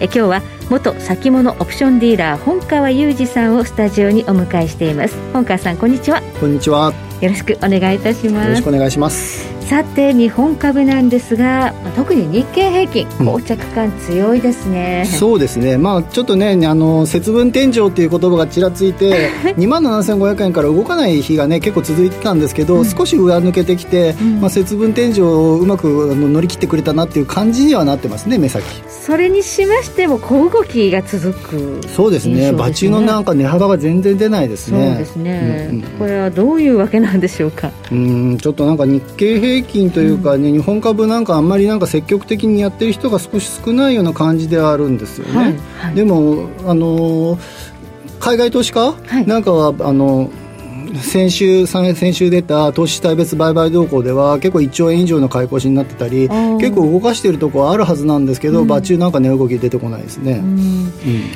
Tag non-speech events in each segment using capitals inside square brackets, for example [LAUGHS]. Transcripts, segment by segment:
え今日は元先物オプションディーラー本川裕二さんをスタジオにお迎えしています。本川さんこんにちは。こんにちは。よろしくお願いいたします。よろしくお願いしますさて日本株なんですが特に日経平均膠着感強いですね、うん、そうですね。まあちょっとねあの節分天井っていう言葉がちらついて [LAUGHS] 2万7500円から動かない日がね結構続いてたんですけど、うん、少し上抜けてきて、うん、まあ、節分天井をうまく乗り切ってくれたなっていう感じにはなってますね目先。それにしましても小動きが続く、そうですね。場中のなんか値幅が全然出ないですね。そうですね、うんうん、これはどういうわけなんでしょうかうんちょっとなんか日経平均というかね、うん、日本株なんかあんまりなんか積極的にやってる人が少し少ないような感じではあるんですよね、はいはい、でもあの海外投資家、はい、なんかはあの先週先週出た投資主体別売買動向では結構1兆円以上の買い越しになってたり結構動かしているところはあるはずなんですけど、うん、場中なんか値動き出てこないですね、うん、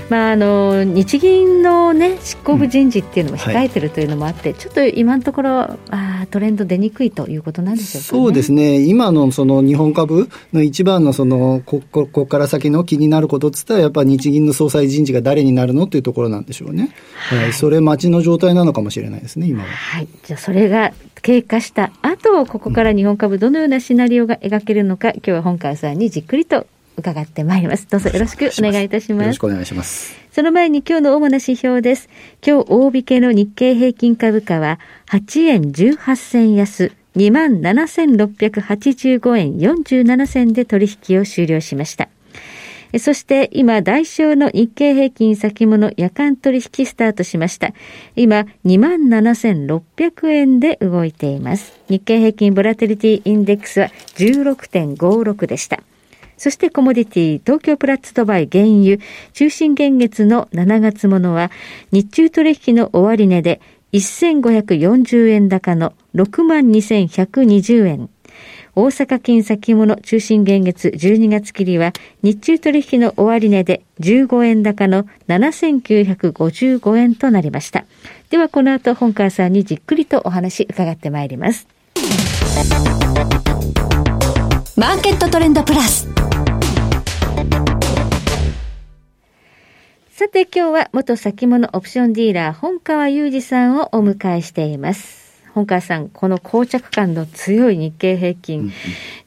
まあ、あの日銀の、ね、執行部人事っていうのも控えてるというのもあって、うんはい、ちょっと今のところあトレンド出にくいということなんでしょうか、ね、そうですね。今のその日本株の一番のそのこここから先の気になることっつったらやっぱり日銀の総裁人事が誰になるのっていうところなんでしょうね、はい、それ待ちの状態なのかもしれないですね今は。はいじゃあそれが経過した後、ここから日本株どのようなシナリオが描けるのか、今日は本川さんにじっくりと伺ってまいります。どうぞよろしくお願いいたします。よろしくお願いします。その前に今日の主な指標です。今日大引けの日経平均株価は8円18銭安、27,685円47銭で取引を終了しました。そして今、代償の日経平均先物夜間取引スタートしました。今、27,600円で動いています。日経平均ボラテリティインデックスは16.56でした。そしてコモディティ、東京プラッツドバイ原油、中心現月の7月ものは、日中取引の終値で1540円高の62,120円。大阪金先物中心現月12月切りは日中取引の終値で15円高の7955円となりました。ではこの後本川さんにじっくりとお話伺ってまいります。マーケットトレンドプラス。さて今日は元先物オプションディーラー本川裕二さんをお迎えしています。本川さん、この膠着感の強い日経平均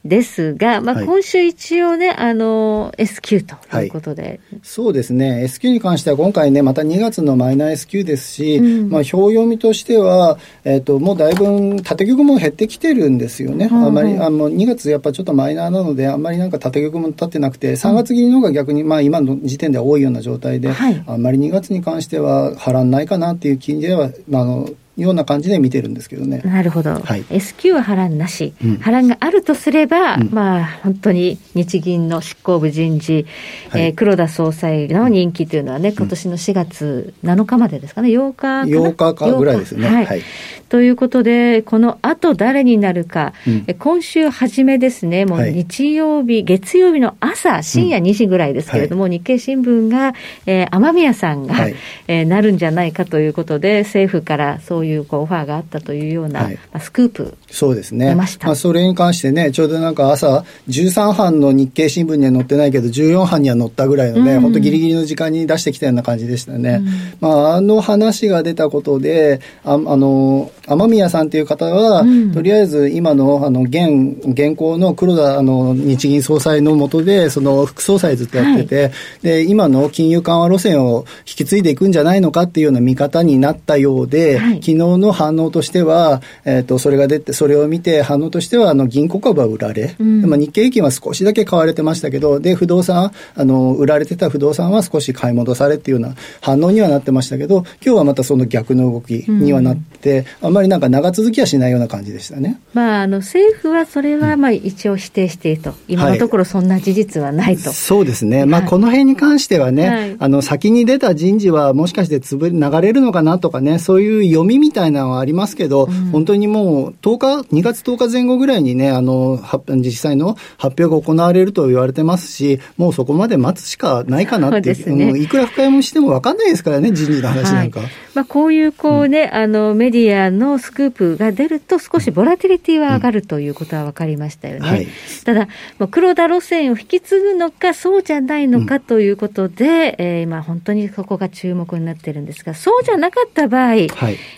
ですが、まあ、今週一応ね、あの、S q ということで、はい、そうですね、S q に関しては今回ね、また2月のマイナー S q ですし、うん、まあ、表読みとしては、えっ、ー、と、もうだいぶ縦玉も減ってきてるんですよね。あんまり、あの、2月やっぱちょっとマイナーなので、あんまりなんか縦玉も立ってなくて、3月切りの方が逆に、まあ、今の時点では多いような状態で、はい、あんまり2月に関しては波乱ないかなっていう気では、まあ、あの、ような感じで見てるんですけどね。なるほど。はい、S q は波乱なし、うん、波乱があるとすれば、うん、まあ本当に日銀の執行部人事、はい、えー、黒田総裁の任期というのはね、今年の4月7日までですかね、8日かな？8日かぐらいですね。はい、はい。ということで、この後誰になるか、うん、今週初めですね、もう日曜日、はい、月曜日の朝、深夜2時ぐらいですけれども、日経新聞が、えー、雨宮さんが、はい、えー、なるんじゃないかということで、政府からそういうこうオファーがあったというような、はい、まあ、スクープ。そうですね。まあ、それに関してね、ちょうどなんか朝、13版の日経新聞には載ってないけど、14版には載ったぐらいのね、本当ギリギリの時間に出してきたような感じでしたね。うん、まあ、あの話が出たことで、ああの、雨宮さんという方は、うん、とりあえず今のあの現現行の黒田あの日銀総裁の下でその副総裁ずっとやってて、はい、で今の金融緩和路線を引き継いでいくんじゃないのかっていうような見方になったようで、はい、昨日の反応としては、えーと、それが出てそれを見て反応としてはあの銀行株は売られ、うん、まあ、日経平均は少しだけ買われてましたけどで不動産あの売られてた不動産は少し買い戻されっていうような反応にはなってましたけど今日はまたその逆の動きにはなって、うん、あんまりなんか長続きはしないような感じでしたね。まあ、あの政府はそれはまあ一応否定していると、今のところそんな事実はないと。はい、そうですね、まあ、この辺に関してはね、はい、あの先に出た人事はもしかしてつぶ流れるのかなとかね、そういう読みみたいなのはありますけど、うん、本当にもう10日、2月10日前後ぐらいにね、あの、実際の発表が行われると言われてますし、もうそこまで待つしかないかなっていう、ね、ういくら深読みしても分かんないですからね、人事の話なんか。はい、まあ、こういうこうね、うん、あの、メディアのスクープが出ると少しボラティリティは上がるということは分かりましたよね。はい、ただ、黒田路線を引き継ぐのか、そうじゃないのかということで、うん、えー、今本当にそこが注目になってるんですが、そうじゃなかった場合、はい、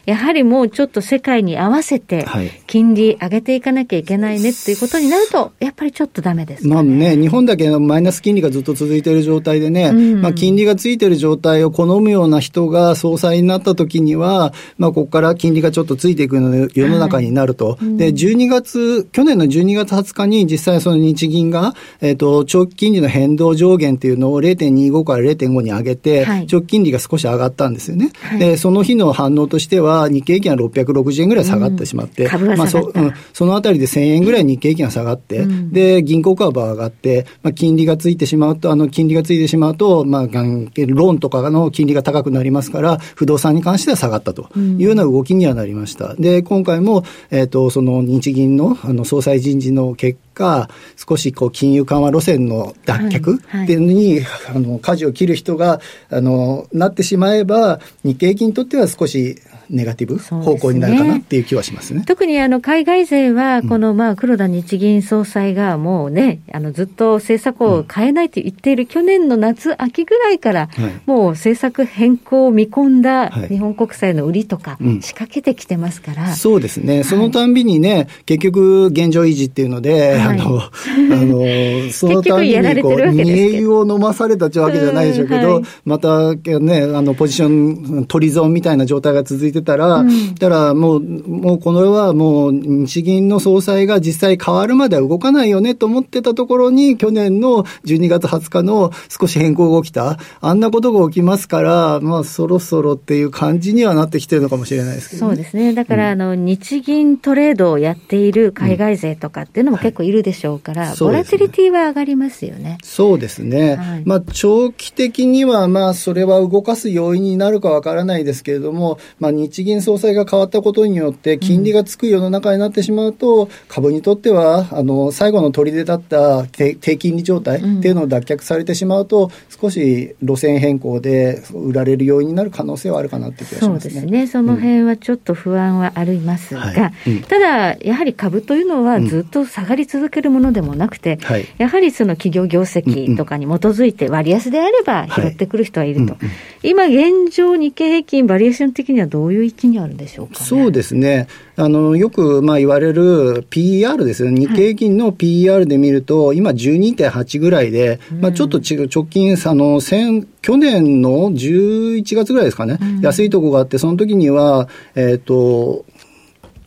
やはりもうちょっと世界に合わせて、金利上げていかなきゃいけないねっていうことになると、やっぱりちょっとだめです、ね、まあね、日本だけマイナス金利がずっと続いている状態でね、うん、まあ金利がついている状態を好むような人が総裁になった時には、まあここから金利がちょっとついていくの世の中になると。はい、で、12月、去年の12月20日に実際その日銀が、えっ、ー、と、長期金利の変動上限っていうのを0.25から0.5に上げて、はい、長期金利が少し上がったんですよね。はい、で、その日の反応としては、日経平均は660円ぐらい下がってしまって、うん、まあそ、うん、そのあたりで1000円ぐらい日経平均が下がって、うん、で、銀行株は上がって、まあ、金利がついてしまうと、あの、金利がついてしまうと、まあ、ローンとかの金利が高くなりますから、不動産に関しては下がったというような動きにはなりました。で、今回も、えっ、ー、と、その日銀の、あの、総裁人事の結果、少しこう金融緩和路線の脱却っていうのに、はいはい、あの舵を切る人があのなってしまえば、日経金にとっては少しネガティブ方向になるかなっていう気はしますね。すね特にあの海外勢は、このまあ黒田日銀総裁がもうね、あのずっと政策を変えないと言っている去年の夏、秋ぐらいから、もう政策変更を見込んだ日本国債の売りとか、仕掛けてきてますから、そうですね、そのたんびにね、結局、現状維持っていうので、あの、[LAUGHS] あのそのたんびにこう、煮え湯を飲まされたわけじゃないでしょうけど、またね、あのポジション、取り損みたいな状態が続いててたら、うん、だからもう、もうこれはもう日銀の総裁が実際変わるまでは動かないよねと思ってたところに、去年の12月20日の少し変更が起きた、あんなことが起きますから、まあそろそろっていう感じにはなってきてるのかもしれないですけど、ね、そうですね。だから、あの、日銀トレードをやっている海外勢とかっていうのも結構いるでしょうから、はい、ボラティリティは上がりますよね。そうですね。はい、まあ長期的には、まあそれは動かす要因になるかわからないですけれども、まあ日銀総裁が変わったことによって、金利がつく世の中になってしまうと、うん、株にとっては、あの、最後の砦だった低金利状態っていうのを脱却されてしまうと、うん、少し路線変更で売られる要因になる可能性はあるかなって気がしますね。そうですね。その辺はちょっと不安はありますが、うんはい、ただ、やはり株というのはずっと下がり続けるものでもなくて、やはりその企業業績とかに基づいて割安であれば拾ってくる人はいると。今現状日経平均バリエーション的にはどういう位置にあるんでしょうか、ね、そうですね。あの、よく、まあ言われる PER ですよね。日経平均の PER で見ると、はい、今12.8ぐらいで、うん、まあちょっと違う、直近、あの、去年の11月ぐらいですかね、うん、安いとこがあって、その時には、えっ、ー、と、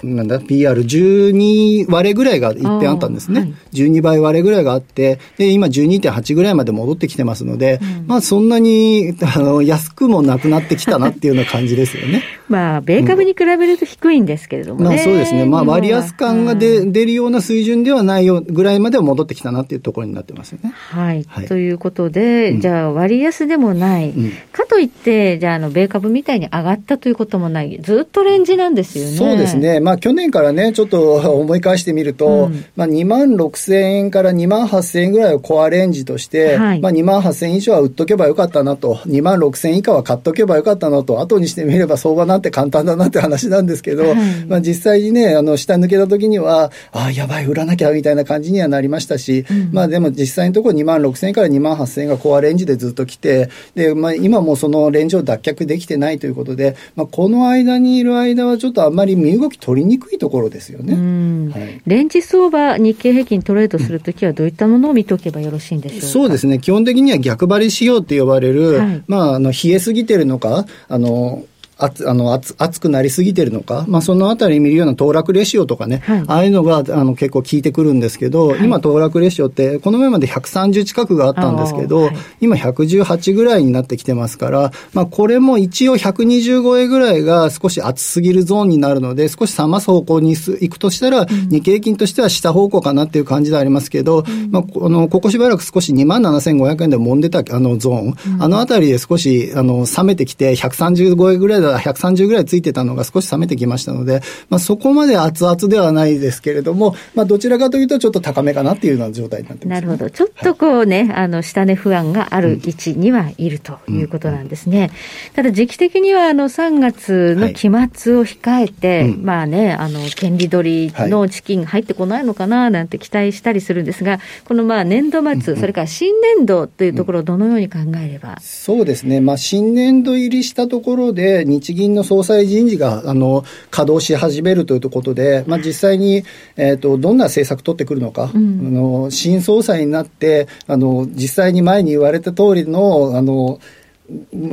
なんだ、PR12 割れぐらいが一点あったんですね。はい、12倍割れぐらいがあって、で、今12.8ぐらいまで戻ってきてますので、うん、まあそんなに、あの、安くもなくなってきたなっていうような感じですよね。[LAUGHS] まあ、米株に比べると低いんですけれども、ねうん、まあそうですね。まあ割安感が出,、出るような水準ではないよぐらいまでは戻ってきたなっていうところになってますよね。はい。はい、ということで、じゃあ割安でもない。かといって、じゃあ、あの、米株みたいに上がったということもない。ずっとレンジなんですよね。そうですね。まあまあ、去年からね、ちょっと [LAUGHS] 思い返してみると、うん、まあ、2万6千円から2万8千円ぐらいをコアレンジとして、はい、まあ、2万8千円以上は売っとけばよかったなと、2万6千円以下は買っとけばよかったなと、後にしてみれば相場なんて簡単だなって話なんですけど、はい、まあ、実際にね、あの、下抜けた時には、ああ、やばい、売らなきゃみたいな感じにはなりましたし、うん、まあ、でも実際のところ2万6千円から2万8千円がコアレンジでずっと来て、で、まあ、今もそのレンジを脱却できてないということで、まあ、この間にいる間はちょっとあんまり身動き取りにくいところですよね。はい、レンジ相場、日経平均トレードするときは、どういったものを見ておけばよろしいんでしょうか、そうですね、基本的には逆張り仕様って呼ばれる、はい、まあ、あの冷えすぎてるのか、あの熱あの熱熱くなりすぎてるのか、まあ、そのあたり見るような騰落レシオとかね、はい、ああいうのがあの結構効いてくるんですけど、はい、今、騰落レシオって、この前まで130近くがあったんですけど、はい、今、118ぐらいになってきてますから、まあ、これも一応120超えぐらいが少し熱すぎるゾーンになるので、少し冷ます方向に行くとしたら、うん、日経金としては下方向かなっていう感じでありますけど、うん、まあ、このここしばらく少し2万7500円で揉んでたあのゾーン、うん、あのあたりで少しあの冷めてきて、130超えぐらいだだ130ぐらいついてたのが少し冷めてきましたので、まあ、そこまで熱々ではないですけれども、まあ、どちらかというとちょっと高めかなっていうような状態になってます、ね、なるほど。ちょっとこうね、はい、あの、下値不安がある位置にはいるということなんですね。うん、ただ時期的にはあの、3月の期末を控えて、はい、まあね、あの、権利取りの資金入ってこないのかななんて期待したりするんですが、このまあ年度末、それから新年度というところをどのように考えれば、そうですね。まあ、新年度入りしたところで、日銀の総裁人事が、あの、稼働し始めるということで、まあ、実際に、えっ、ー、と、どんな政策取ってくるのか、うん、あの、新総裁になって、あの、実際に前に言われた通りの、あの、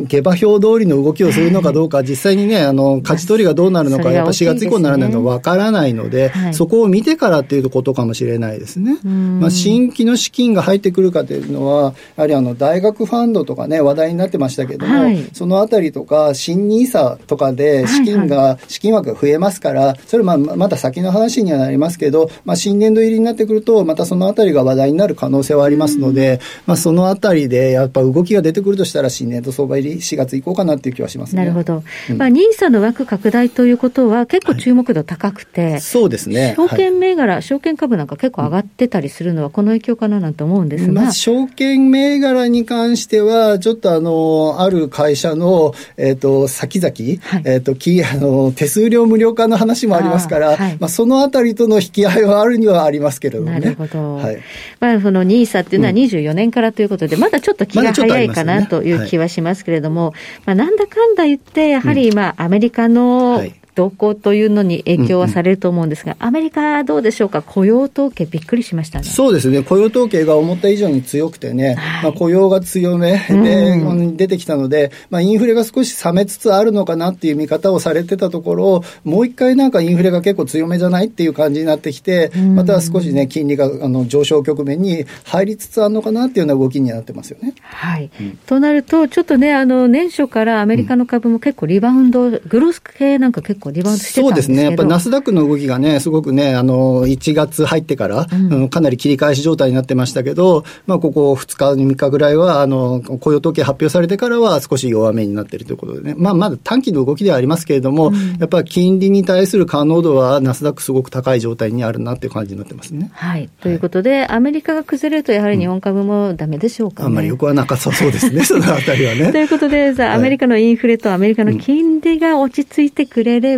下馬評通りの動きをするのかどうか、実際にね、あの、勝ち取りがどうなるのか、やっぱ4月以降にならないのは分からないので、そこを見てからっていうことかもしれないですね。まあ、新規の資金が入ってくるかというのは、やはりあの、大学ファンドとかね、話題になってましたけども、はい、そのあたりとか、新ニーサとかで資金が、はいはい、資金枠が増えますから、それまあ、また先の話にはなりますけど、まあ、新年度入りになってくると、またそのあたりが話題になる可能性はありますので、まあ、そのあたりで、やっぱ動きが出てくるとしたら、新年度相場入り4月以降かなっていう気はします、ね、なるほど。うん、まあ、ニーサの枠拡大ということは結構注目度高くて、はい、そうですね。証券銘柄、はい、証券株なんか結構上がってたりするのはこの影響かななんて思うんですが。まあ、証券銘柄に関しては、ちょっとあの、ある会社の、えっ、ー、と、先々、はい、えっ、ー、と、き、あの、手数料無料化の話もありますから、はい、まあ、そのあたりとの引き合いはあるにはありますけれどもね。なるほど。はい。まあ、そのニーサっていうのは24年からということで、うん、まだちょっと気が早いかなという気はしますけれども、まあ、なんだかんだ言って、やはり、まあ、アメリカの動向というのに影響はされると思うんですが、うんうん、アメリカどうでしょうか、雇用統計、びっくりしましたね。そうですね、雇用統計が思った以上に強くてね、はい、まあ、雇用が強めで、うん、出てきたので、まあ、インフレが少し冷めつつあるのかなっていう見方をされてたところ、もう一回なんかインフレが結構強めじゃないっていう感じになってきて、また少しね、金利があの上昇局面に入りつつあるのかなっていうような動きになってますよね。はい、うん、となると、ちょっとね、あの年初からアメリカの株も結構リバウンド、グロス系なんか結構リバウンドしてそうですね。やっぱりナスダックの動きがね、すごくね、あの、1月入ってから、うん、かなり切り返し状態になってましたけど、まあ、ここ2日、3日ぐらいは、あの、雇用統計発表されてからは少し弱めになっているということでね。まあ、まだ短期の動きではありますけれども、うん、やっぱり金利に対する可能度は、ナスダックすごく高い状態にあるなっていう感じになってますね。はい。ということで、はい、アメリカが崩れると、やはり日本株もダメでしょうか、ねうん、あんまりよくはなかったそうですね、そのあたりはね。[LAUGHS] ということで、アメリカのインフレとアメリカの金利が落ち着いてくれれば、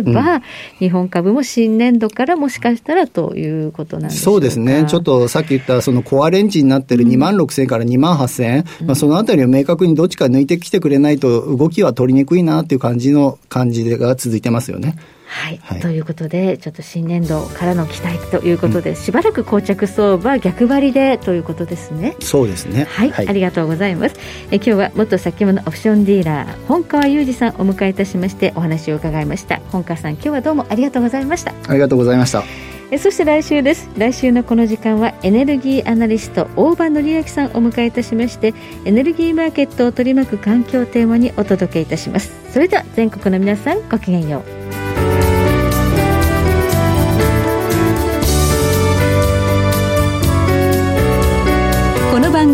日本株株も新年度からもしかしたらということなんでそうですね、ちょっとさっき言ったそのコアレンジになってる2万6000円から2万8000円、うん、まあ、そのあたりを明確にどっちか抜いてきてくれないと、動きは取りにくいなっていう感じの感じが続いてますよね。はい、はい、ということで、ちょっと新年度からの期待ということで、うん、しばらく膠着相場逆張りでということですね。そうですね。はい、はい、ありがとうございます。え今日は元先物オプションディーラー本川裕二さんをお迎えいたしましてお話を伺いました。本川さん、今日はどうもありがとうございました。ありがとうございました。えそして来週です来週のこの時間はエネルギーアナリスト大場紀明さんをお迎えいたしましてエネルギーマーケットを取り巻く環境をテーマにお届けいたしますそれでは全国の皆さんごきげんよう